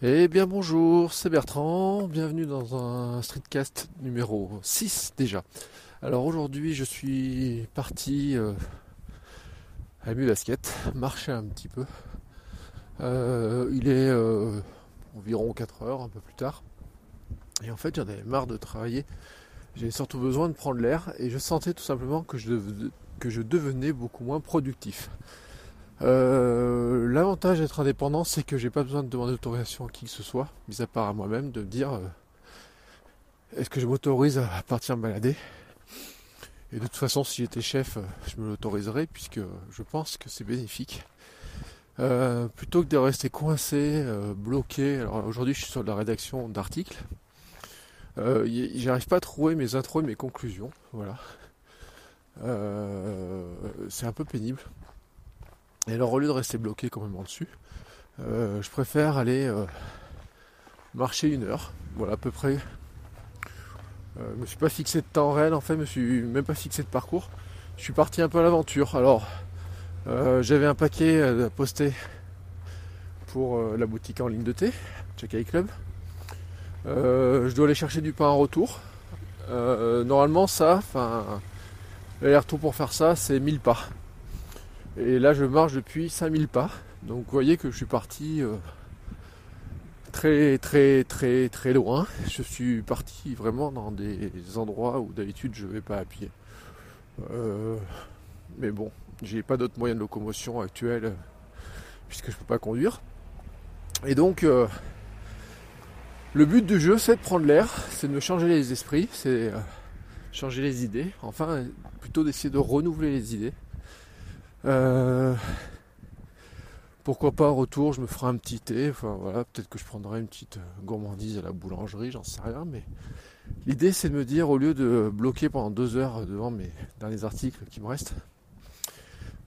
Eh bien bonjour, c'est Bertrand, bienvenue dans un streetcast numéro 6 déjà. Alors aujourd'hui je suis parti euh, à la basket, marcher un petit peu. Euh, il est euh, environ 4 heures, un peu plus tard. Et en fait j'en avais marre de travailler. J'avais surtout besoin de prendre l'air et je sentais tout simplement que je devenais beaucoup moins productif. Euh, l'avantage d'être indépendant, c'est que j'ai pas besoin de demander d'autorisation à qui que ce soit, mis à part à moi-même, de me dire euh, est-ce que je m'autorise à partir me balader? Et de toute façon, si j'étais chef, euh, je me l'autoriserais puisque je pense que c'est bénéfique. plutôt que de rester coincé, bloqué. Alors aujourd'hui, je suis sur la rédaction d'articles. J'arrive pas à trouver mes intros et mes conclusions. Voilà. c'est un peu pénible. Et alors au lieu de rester bloqué quand même en dessus, euh, je préfère aller euh, marcher une heure. Voilà à peu près. Euh, je me suis pas fixé de temps réel en fait, je me suis même pas fixé de parcours. Je suis parti un peu à l'aventure. Alors j'avais un paquet à poster pour la boutique en ligne de thé, Check Club. je dois aller chercher du pain en retour. normalement ça, enfin l'aller-retour pour faire ça, c'est 1000 pas. Et là, je marche depuis 5000 pas. Donc, vous voyez que je suis parti euh, très, très, très, très loin. Je suis parti vraiment dans des endroits où d'habitude je ne vais pas à pied. Euh, mais bon, j'ai pas d'autres moyens de locomotion actuels puisque je peux pas conduire. Et donc, euh, le but du jeu, c'est de prendre l'air, c'est de me changer les esprits, c'est changer les idées, enfin, plutôt d'essayer de renouveler les idées. Euh, pourquoi pas, retour, je me ferai un petit thé. Enfin voilà, peut-être que je prendrai une petite euh, gourmandise à la boulangerie, j'en sais rien. Mais l'idée, c'est de me dire, au lieu de bloquer pendant deux heures devant mes derniers articles qui me restent,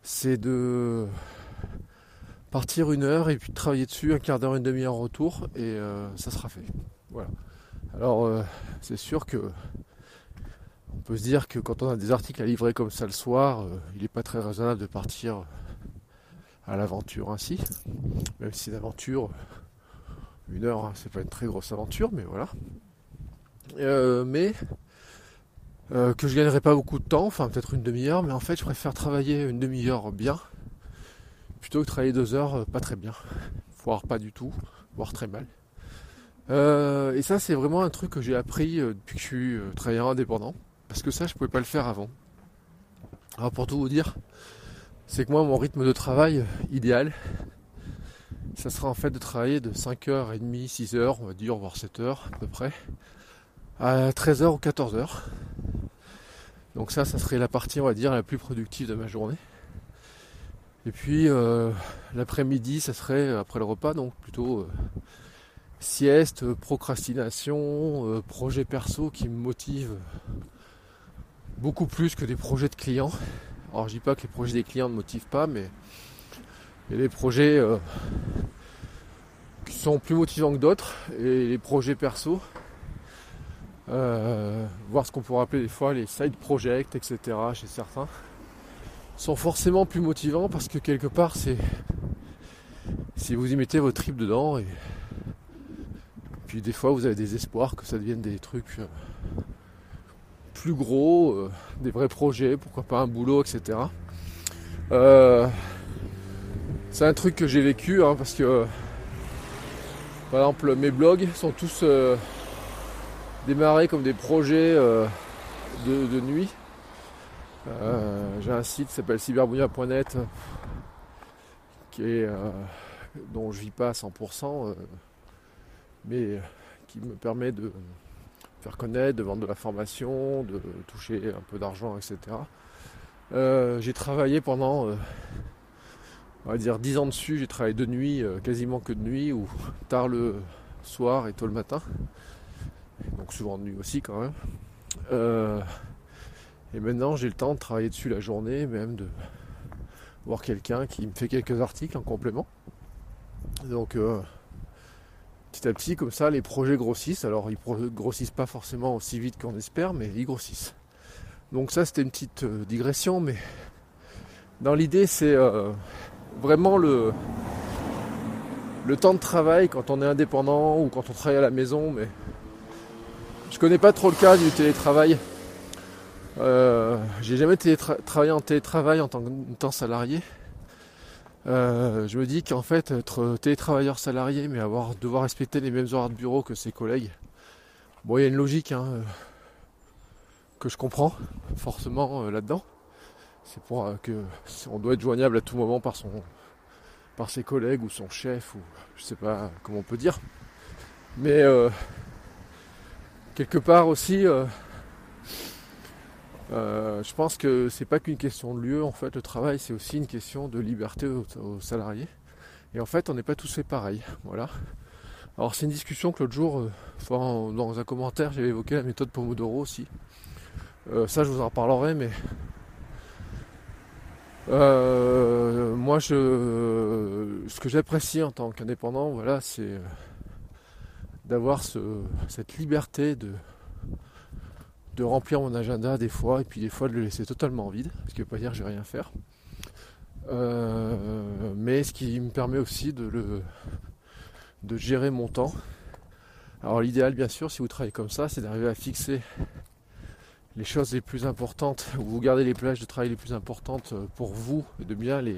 c'est de partir une heure et puis de travailler dessus un quart d'heure, une demi-heure retour et euh, ça sera fait. Voilà. Alors c'est sûr que on peut se dire que quand on a des articles à livrer comme ça le soir, euh, il n'est pas très raisonnable de partir à l'aventure ainsi. Même si l'aventure, une heure, hein, c'est pas une très grosse aventure, mais voilà. Euh, mais euh, que je gagnerai pas beaucoup de temps, enfin peut-être une demi-heure, mais en fait je préfère travailler une demi-heure bien plutôt que travailler deux heures pas très bien, voire pas du tout, voire très mal. et ça c'est vraiment un truc que j'ai appris depuis que je suis travailleur indépendant. Parce que ça, je pouvais pas le faire avant. Alors pour tout vous dire, c'est que moi, mon rythme de travail idéal, ça sera en fait de travailler de 5h30, 6h, on va dire, voire 7h à peu près, à 13h ou 14h. Donc ça, ça serait la partie, on va dire, la plus productive de ma journée. Et puis euh, l'après-midi, ça serait après le repas, donc plutôt euh, sieste, procrastination, euh, projet perso qui me motive beaucoup plus que des projets de clients. Alors je dis pas que les projets des clients ne motivent pas, mais des projets euh, qui sont plus motivants que d'autres, et les projets perso, euh, voir ce qu'on pourrait appeler des fois les side projects, etc. chez certains, sont forcément plus motivants parce que quelque part c'est si vous y mettez votre trip dedans et puis des fois vous avez des espoirs que ça devienne des trucs euh, plus gros, euh, des vrais projets, pourquoi pas un boulot, etc. Euh, c'est un truc que j'ai vécu hein, parce que par exemple mes blogs sont tous euh, démarrés comme des projets de, nuit. j'ai un site qui s'appelle cyberbounia.net qui est dont je vis pas à 100% mais qui me permet de faire connaître, de vendre de la formation, de toucher un peu d'argent, etc. Euh, j'ai travaillé pendant on va dire 10 ans dessus, j'ai travaillé de nuit, euh, quasiment que de nuit, ou tard le soir et tôt le matin. Donc souvent de nuit aussi quand même. Euh, et maintenant j'ai le temps de travailler dessus la journée, même de voir quelqu'un qui me fait quelques articles en complément. Donc euh, petit à petit comme ça les projets grossissent. Alors ils grossissent pas forcément aussi vite qu'on espère, mais ils grossissent. Donc ça c'était une petite digression, mais dans l'idée c'est vraiment le, le temps de travail quand on est indépendant ou quand on travaille à la maison, mais je connais pas trop le cas du télétravail. Euh, j'ai jamais travaillé en télétravail en tant que temps salarié. Euh, je me dis qu'en fait être télétravailleur salarié mais avoir devoir respecter les mêmes horaires de bureau que ses collègues, bon il y a une logique hein, euh, que je comprends forcément là-dedans c'est pour euh, que on doit être joignable à tout moment par son par ses collègues ou son chef ou je sais pas comment on peut dire. Mais euh, quelque part aussi euh, je pense que c'est pas qu'une question de lieu en fait le travail c'est aussi une question de liberté aux, salariés. Et en fait on n'est pas tous fait pareil. Voilà. Alors c'est une discussion que l'autre jour, dans un commentaire, j'avais évoqué la méthode Pomodoro aussi. ça je vous en reparlerai, mais euh, moi, je, ce que j'apprécie en tant qu'indépendant, voilà, c'est euh, d'avoir cette liberté de, de remplir mon agenda des fois, et puis des fois de le laisser totalement vide, ce qui ne veut pas dire que je vais rien faire. Euh, mais ce qui me permet aussi de, le, gérer mon temps. Alors l'idéal, bien sûr, si vous travaillez comme ça, c'est d'arriver à fixer les choses les plus importantes, ou vous gardez les plages de travail les plus importantes euh, pour vous, et de bien les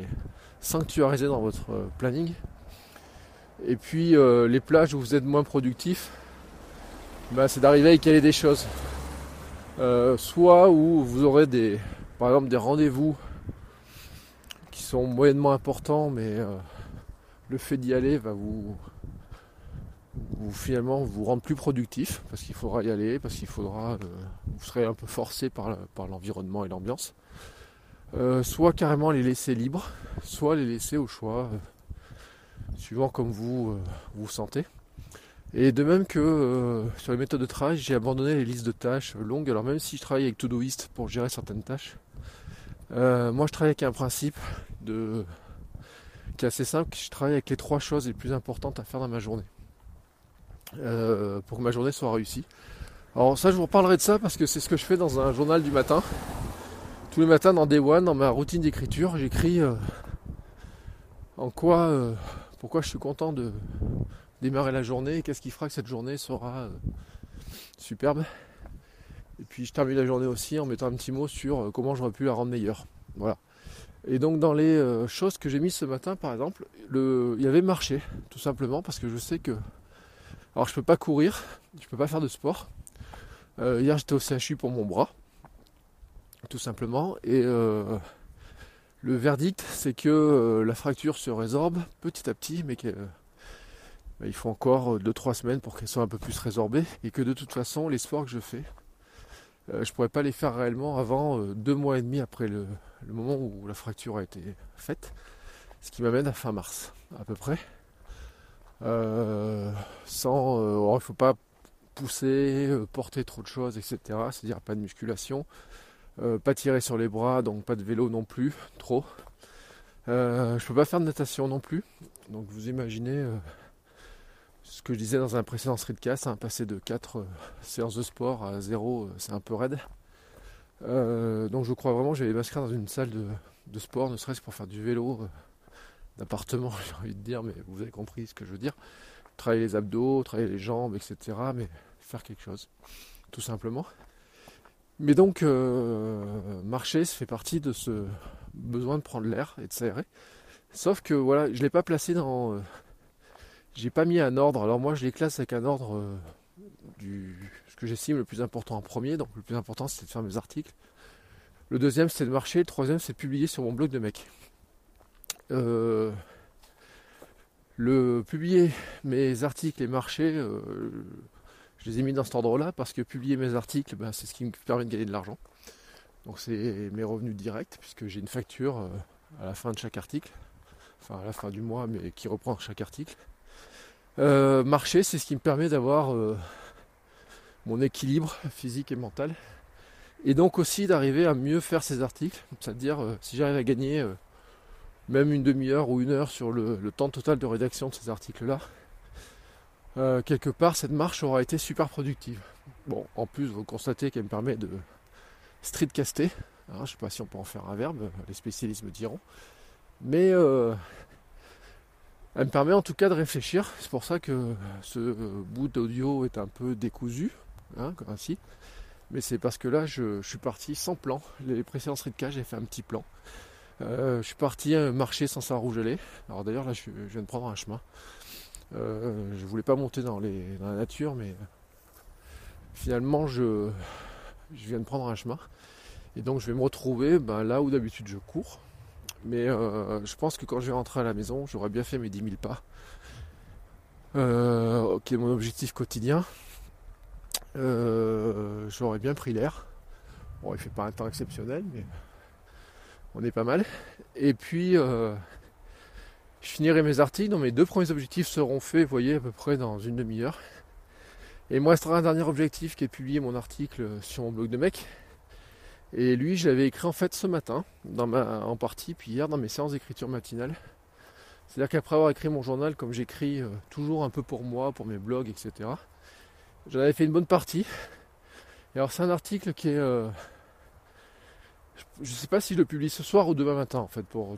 sanctuariser dans votre euh, planning. Et puis les plages où vous êtes moins productif, bah, c'est d'arriver à y caler des choses. Soit où vous aurez des, par exemple des rendez-vous qui sont moyennement importants, mais le fait d'y aller va vous finalement vous rendre plus productif parce qu'il faudra y aller, parce qu'il faudra, euh, vous serez un peu forcé par, l'environnement et l'ambiance. Euh, soit carrément les laisser libres, soit les laisser au choix, euh, suivant comme vous vous sentez. Et de même que sur les méthodes de travail, j'ai abandonné les listes de tâches longues. Alors même si je travaille avec Todoist pour gérer certaines tâches, moi je travaille avec un principe qui est assez simple. Je travaille avec les trois choses les plus importantes à faire dans ma journée. Euh, pour que ma journée soit réussie. Alors ça je vous reparlerai de ça parce que c'est ce que je fais dans un journal du matin. Tous les matins dans Day One, dans ma routine d'écriture, j'écris euh, en quoi, euh, pourquoi je suis content de démarrer la journée qu'est-ce qui fera que cette journée sera superbe? Et puis je termine la journée aussi en mettant un petit mot sur comment j'aurais pu la rendre meilleure. Voilà. Et donc dans les choses que j'ai mises ce matin par exemple, le, il y avait marché, tout simplement parce que je sais que alors je peux pas courir, je peux pas faire de sport. Euh, hier j'étais au CHU pour mon bras, tout simplement. Et euh, le verdict c'est que euh, la fracture se résorbe petit à petit, mais qu'il bah, faut encore 2-3 semaines pour qu'elle soit un peu plus résorbée. Et que de toute façon les sports que je fais, je pourrais pas les faire réellement avant deux mois et demi après le moment où la fracture a été faite. Ce qui m'amène à fin mars à peu près. Euh, sans, euh, il ne faut pas pousser, euh, porter trop de choses, etc. C'est-à-dire pas de musculation, pas tirer sur les bras, donc pas de vélo non plus, trop. Euh, je peux pas faire de natation non plus. Donc vous imaginez ce que je disais dans un précédent streetcast, hein, passer de 4 séances de sport à 0, c'est un peu raide. donc je crois vraiment que j'allais m'inscrire dans une salle de, sport, ne serait-ce pour faire du vélo d'appartement, j'ai envie de dire, mais vous avez compris ce que je veux dire. Travailler les abdos, travailler les jambes, etc. Mais faire quelque chose, tout simplement. Mais donc, euh, marcher, ça fait partie de ce besoin de prendre l'air et de s'aérer. Sauf que voilà, je ne l'ai pas placé dans. J'ai pas mis un ordre. Alors moi, je les classe avec un ordre euh, du ce que j'estime le plus important en premier. Donc le plus important, c'est de faire mes articles. Le deuxième, c'est de marcher. Le troisième, c'est de publier sur mon blog de mec. Euh, le publier mes articles et marchés, euh, je les ai mis dans cet ordre-là parce que publier mes articles, ben, c'est ce qui me permet de gagner de l'argent. Donc c'est mes revenus directs puisque j'ai une facture euh, à la fin de chaque article. enfin à la fin du mois, mais qui reprend chaque article. Marcher, c'est ce qui me permet d'avoir mon équilibre physique et mental. Et donc aussi d'arriver à mieux faire ces articles. C'est-à-dire, si j'arrive à gagner même une demi-heure ou une heure sur le, temps total de rédaction de ces articles-là, quelque part, cette marche aura été super productive. Bon, en plus, vous constatez qu'elle me permet de streetcaster. Hein, je ne sais pas si on peut en faire un verbe, les spécialistes me diront. Mais euh, elle me permet en tout cas de réfléchir. C'est pour ça que ce bout d'audio est un peu décousu, hein, comme ainsi. Mais c'est parce que là, je, suis parti sans plan. Les précédents streetcasts, j'ai fait un petit plan. Euh, je suis parti marcher sans sa rouge Alors d'ailleurs, là, je, viens de prendre un chemin. Euh, je voulais pas monter dans, la nature, mais finalement, je, je viens de prendre un chemin. Et donc je vais me retrouver ben, là où d'habitude je cours. Mais euh, je pense que quand je vais rentrer à la maison, j'aurais bien fait mes 10 000 pas. Euh, qui est mon objectif quotidien. Euh, j'aurais bien pris l'air. Bon, il fait pas un temps exceptionnel, mais on est pas mal. Et puis, je finirai mes articles. Donc mes deux premiers objectifs seront faits, vous voyez, à peu près dans une demi-heure. Et il me restera un dernier objectif qui est de publier mon article sur mon blog de mec. Et lui, je l'avais écrit en fait ce matin, en partie, puis hier dans mes séances d'écriture matinale. C'est-à-dire qu'après avoir écrit mon journal, comme j'écris euh, toujours un peu pour moi, pour mes blogs, etc., j'en avais fait une bonne partie. Et alors c'est un article qui est... Euh, je ne sais pas si je le publie ce soir ou demain matin en fait, pour,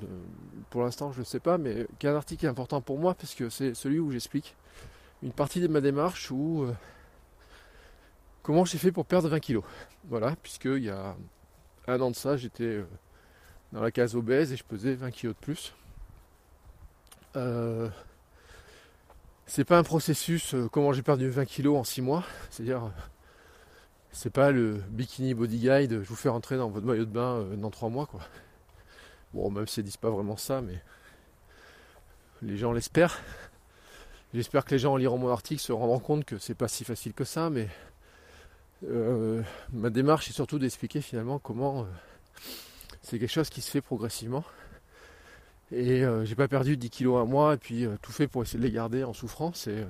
pour l'instant je ne sais pas, mais qui est un article qui est important pour moi parce que c'est celui où j'explique une partie de ma démarche où... Euh, comment j'ai fait pour perdre 20 kilos. Voilà, puisqu'il y a un an de ça, j'étais euh, dans la case obèse et je pesais 20 kg de plus. Euh, c'est pas un processus euh, comment j'ai perdu 20 kg en 6 mois, c'est-à-dire c'est pas le bikini body guide, je vous fais rentrer dans votre maillot de bain dans 3 mois quoi. Bon même si ils disent pas vraiment ça, mais les gens l'espèrent. J'espère que les gens en liront mon article se rendront compte que c'est pas si facile que ça, mais euh, ma démarche est surtout d'expliquer finalement comment euh, c'est quelque chose qui se fait progressivement. Et euh, j'ai pas perdu 10 kilos à mois et puis tout fait pour essayer de les garder en souffrance. C'est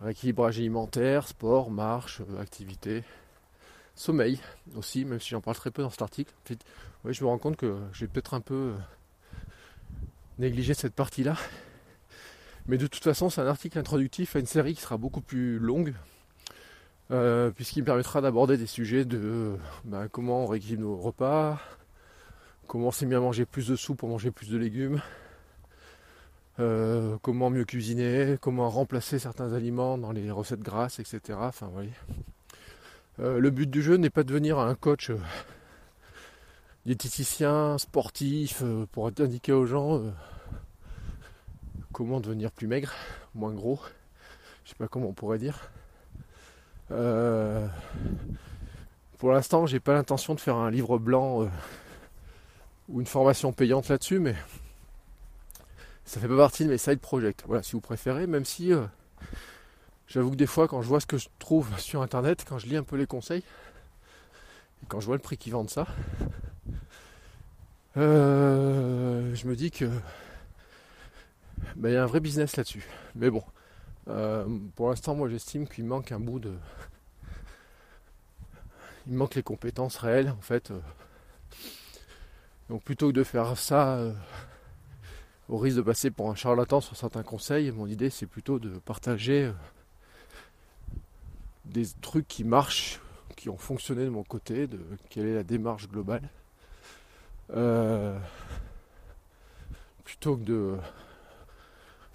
rééquilibrage alimentaire, sport, marche, activité, sommeil aussi, même si j'en parle très peu dans cet article. je me rends compte que j'ai peut-être un peu négligé cette partie-là. Mais de toute façon, c'est un article introductif à une série qui sera beaucoup plus longue, euh, puisqu'il me permettra d'aborder des sujets de bah, comment on nos repas, comment c'est bien manger plus de soupe pour manger plus de légumes, euh, comment mieux cuisiner, comment remplacer certains aliments dans les recettes grasses, etc. Euh, le but du jeu n'est pas de devenir un coach diététicien, sportif, pour indiquer aux gens comment devenir plus maigre, moins gros, je sais pas comment on pourrait dire. Euh, pour l'instant, j'ai pas l'intention de faire un livre blanc euh, ou une formation payante là-dessus, mais ça fait pas partie de mes side projects. Voilà, si vous préférez, même si euh, j'avoue que des fois, quand je vois ce que je trouve sur internet, quand je lis un peu les conseils, et quand je vois le prix qu'ils vendent ça, je me dis que ben, il y a un vrai business là-dessus. Mais bon, euh, pour l'instant, moi j'estime qu'il manque un bout de. Il manque les compétences réelles en fait. Donc plutôt que de faire ça euh, au risque de passer pour un charlatan sur certains conseils, mon idée c'est plutôt de partager euh, des trucs qui marchent, qui ont fonctionné de mon côté, de quelle est la démarche globale. plutôt que de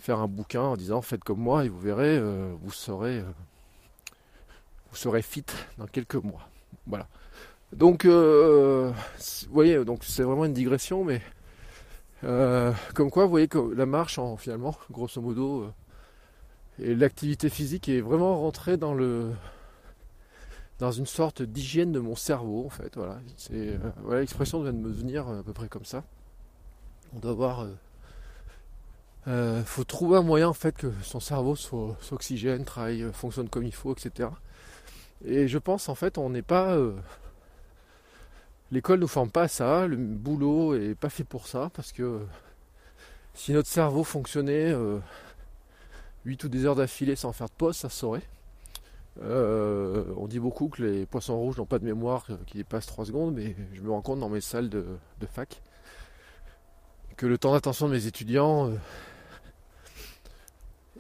faire un bouquin en disant faites comme moi et vous verrez, euh, vous serez euh, vous serez fit dans quelques mois. Voilà. Donc, euh, vous voyez, donc c'est vraiment une digression, mais comme quoi, vous voyez que la marche, en, finalement, grosso modo, et l'activité physique est vraiment rentrée dans le dans une sorte d'hygiène de mon cerveau, en fait. Voilà, c'est voilà, l'expression vient de me venir à peu près comme ça. On doit avoir euh, faut trouver un moyen en fait que son cerveau s'oxygène, travaille, euh, fonctionne comme il faut, etc. Et je pense en fait on n'est pas. Euh, l'école ne nous forme pas à ça, le boulot est pas fait pour ça parce que Si notre cerveau fonctionnait 8 ou 10 heures d'affilée sans faire de pause, ça saurait. on dit beaucoup que les poissons rouges n'ont pas de mémoire qui dépasse 3 secondes, mais je me rends compte dans mes salles de, fac que le temps d'attention de mes étudiants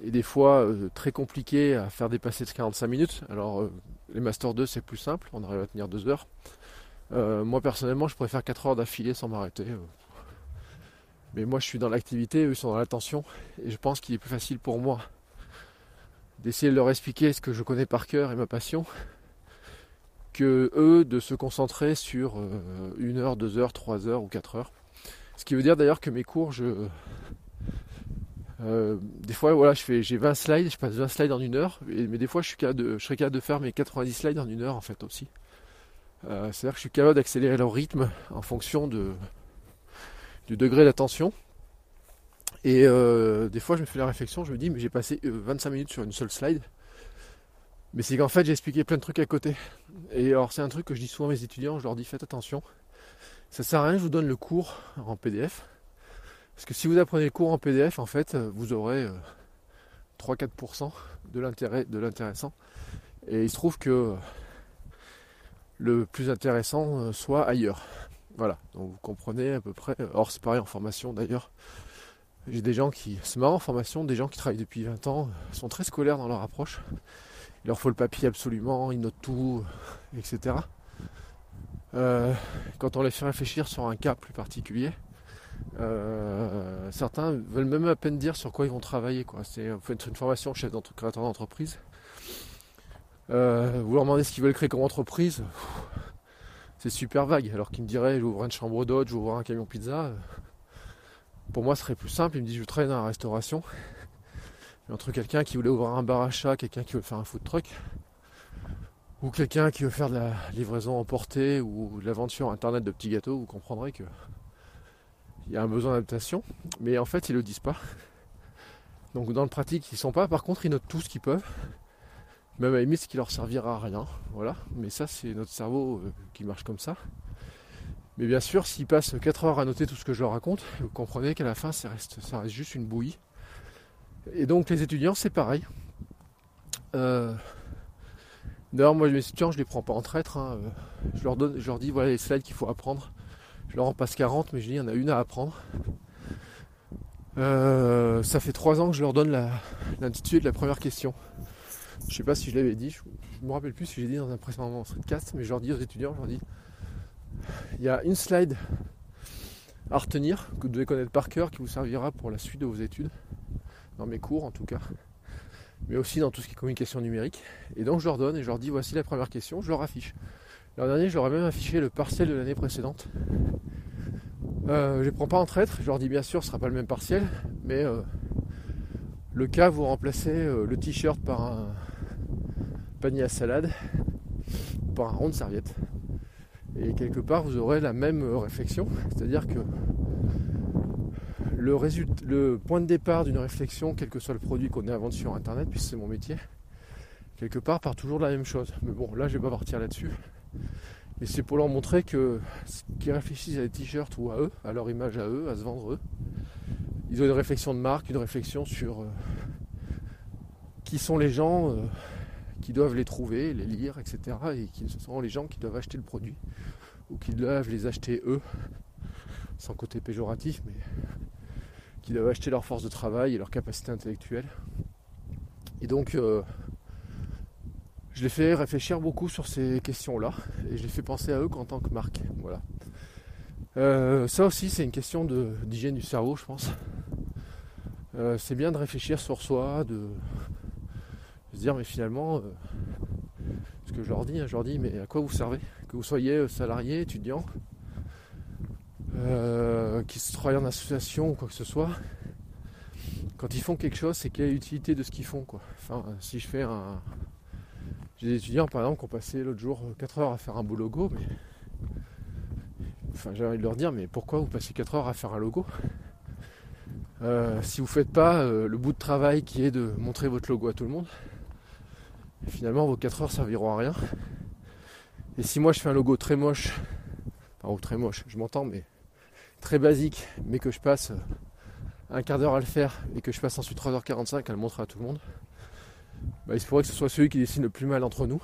est des fois très compliqué à faire dépasser de 45 minutes. Alors les Master 2 c'est plus simple, on arrive à tenir 2 heures. Euh, moi personnellement, je préfère 4 heures d'affilée sans m'arrêter. Euh. Mais moi, je suis dans l'activité, eux sont dans l'attention, et je pense qu'il est plus facile pour moi d'essayer de leur expliquer ce que je connais par cœur et ma passion, que eux de se concentrer sur 1 euh, heure, 2 heures, 3 heures ou 4 heures. Ce qui veut dire d'ailleurs que mes cours, je, des fois, voilà, j'ai 20 slides, je passe 20 slides en une heure, mais des fois, je, suis de, je serais capable de faire mes 90 slides en une heure en fait aussi. Euh, c'est-à-dire que je suis capable d'accélérer leur rythme en fonction de, du degré d'attention. Et euh, des fois, je me fais la réflexion, je me dis, mais j'ai passé 25 euh, minutes sur une seule slide. Mais c'est qu'en fait, j'ai expliqué plein de trucs à côté. Et alors, c'est un truc que je dis souvent à mes étudiants, je leur dis, faites attention. Ça sert à rien, je vous donne le cours en PDF. Parce que si vous apprenez le cours en PDF, en fait, vous aurez 3-4% de l'intérêt de l'intéressant. Et il se trouve que le plus intéressant euh, soit ailleurs. Voilà, donc vous comprenez à peu près. Or, c'est pareil en formation d'ailleurs. J'ai des gens qui. C'est marrant en formation, des gens qui travaillent depuis 20 ans sont très scolaires dans leur approche. Il leur faut le papier absolument, ils notent tout, etc. Euh, quand on les fait réfléchir sur un cas plus particulier, euh, certains veulent même à peine dire sur quoi ils vont travailler. Quoi. C'est une formation chef créateur d'entreprise. Euh, vous leur demandez ce qu'ils veulent créer comme entreprise, c'est super vague. Alors qu'ils me diraient j'ouvre une chambre d'hôte, j'ouvre un camion pizza. Pour moi, ce serait plus simple. Ils me disent je travaille dans la restauration. entre quelqu'un qui voulait ouvrir un bar à chat, quelqu'un qui veut faire un food truck, ou quelqu'un qui veut faire de la livraison emportée ou de la vente sur internet de petits gâteaux, vous comprendrez que il y a un besoin d'adaptation. Mais en fait, ils le disent pas. Donc dans le pratique, ils sont pas. Par contre, ils notent tout ce qu'ils peuvent. Même à la ce qui leur servira à rien. Voilà. Mais ça, c'est notre cerveau euh, qui marche comme ça. Mais bien sûr, s'ils passent 4 heures à noter tout ce que je leur raconte, vous comprenez qu'à la fin, ça reste, ça reste juste une bouillie. Et donc, les étudiants, c'est pareil. Euh, d'ailleurs, moi, mes étudiants, je les prends pas en traître. Hein. Je, leur donne, je leur dis, voilà les slides qu'il faut apprendre. Je leur en passe 40, mais je dis, il y en a une à apprendre. Euh, ça fait 3 ans que je leur donne l'intitulé de la première question. Je sais pas si je l'avais dit, je, ne me rappelle plus si j'ai dit dans un précédent streetcast, mais je leur dis aux étudiants, je leur dis, il y a une slide à retenir, que vous devez connaître par cœur, qui vous servira pour la suite de vos études, dans mes cours en tout cas, mais aussi dans tout ce qui est communication numérique. Et donc je leur donne et je leur dis, voici la première question, je leur affiche. L'an dernier, je leur ai même affiché le partiel de l'année précédente. Euh, je ne prends pas en traître, je leur dis bien sûr, ce ne sera pas le même partiel, mais euh, le cas, vous remplacez euh, le t-shirt par un, panier à salade par un rond de serviette. Et quelque part, vous aurez la même réflexion, c'est-à-dire que le, point de départ d'une réflexion, quel que soit le produit qu'on ait à sur Internet, puisque c'est mon métier, quelque part part toujours de la même chose. Mais bon, là, je vais pas partir là-dessus. Mais c'est pour leur montrer que qu'ils réfléchissent à des t-shirts ou à eux, à leur image à eux, à se vendre eux, ils ont une réflexion de marque, une réflexion sur euh, qui sont les gens euh, qui doivent les trouver, les lire, etc. Et qui sont les gens qui doivent acheter le produit ou qui doivent les acheter eux, sans côté péjoratif, mais qui doivent acheter leur force de travail et leur capacité intellectuelle. Et donc, euh, je les fais réfléchir beaucoup sur ces questions-là et je les fais penser à eux qu'en tant que marque. Voilà. Euh, ça aussi, c'est une question d'hygiène du cerveau, je pense. Euh, c'est bien de réfléchir sur soi, de, se dire mais finalement, euh, ce que je leur dis, hein, je leur dis mais à quoi vous servez? Que vous soyez salarié, étudiant, qui se travaillent en association ou quoi que ce soit, quand ils font quelque chose, c'est quelle est l'utilité de ce qu'ils font quoi. Enfin, si je fais un. J'ai des étudiants par exemple qui ont passé l'autre jour 4 heures à faire un beau logo, mais. Enfin j'ai envie de leur dire mais pourquoi vous passez 4 heures à faire un logo? Si vous ne faites pas le bout de travail qui est de montrer votre logo à tout le monde, finalement, vos 4 heures serviront à rien. Et si moi je fais un logo très moche, enfin, ou très moche, je m'entends, mais très basique, mais que je passe un quart d'heure à le faire et que je passe ensuite 3h45 à le montrer à tout le monde, bah, il se pourrait que ce soit celui qui dessine le plus mal entre nous,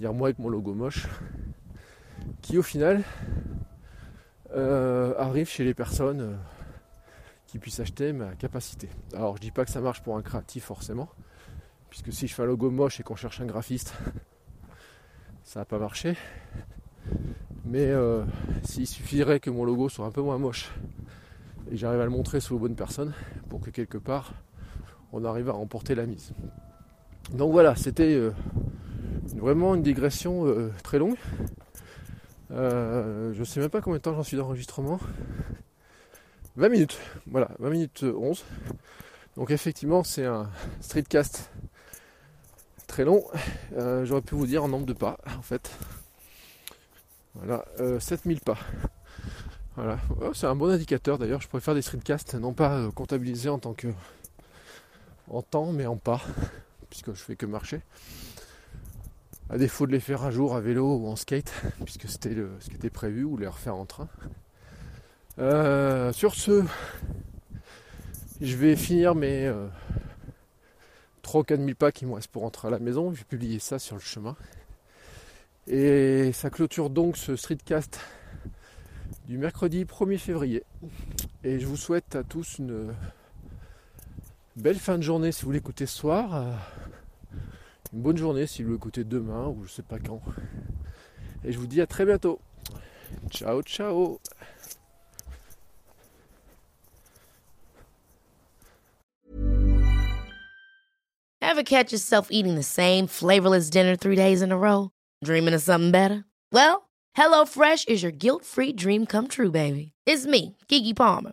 dire moi avec mon logo moche, qui au final euh, arrive chez les personnes euh, qui puissent acheter ma capacité. Alors je dis pas que ça marche pour un créatif forcément, puisque si je fais un logo moche et qu'on cherche un graphiste, ça va pas marcher. Mais euh, s'il suffirait que mon logo soit un peu moins moche et j'arrive à le montrer sous les bonnes personnes pour que quelque part on arrive à remporter la mise. Donc voilà, c'était euh, vraiment une digression euh, très longue. je ne sais même pas combien de temps j'en suis d'enregistrement. 20 minutes, voilà, 20 minutes 11. Donc effectivement c'est un streetcast très long. J'aurais pu vous dire en nombre de pas en fait. Voilà, 7000 pas. Voilà, oh, c'est un bon indicateur d'ailleurs. Je pourrais faire des streetcasts, non pas euh, comptabilisés en tant que en temps, mais en pas, puisque je fais que marcher. À défaut de les faire un jour à vélo ou en skate, puisque c'était ce qui était prévu, ou les refaire en train. Euh, sur ce, je vais finir mes 3 ou 4 000 pas qui me restent pour rentrer à la maison. Je vais publier ça sur le chemin. Et ça clôture donc ce streetcast du mercredi 1er février. Et je vous souhaite à tous une belle fin de journée si vous l'écoutez ce soir. Une bonne journée si vous l'écoutez demain ou je sais pas quand. Et je vous dis à très bientôt. Ciao ciao Ever catch yourself eating the same flavorless dinner three days in a row? Dreaming of something better? Well, HelloFresh is your guilt-free dream come true, baby. It's me, Kiki Palmer.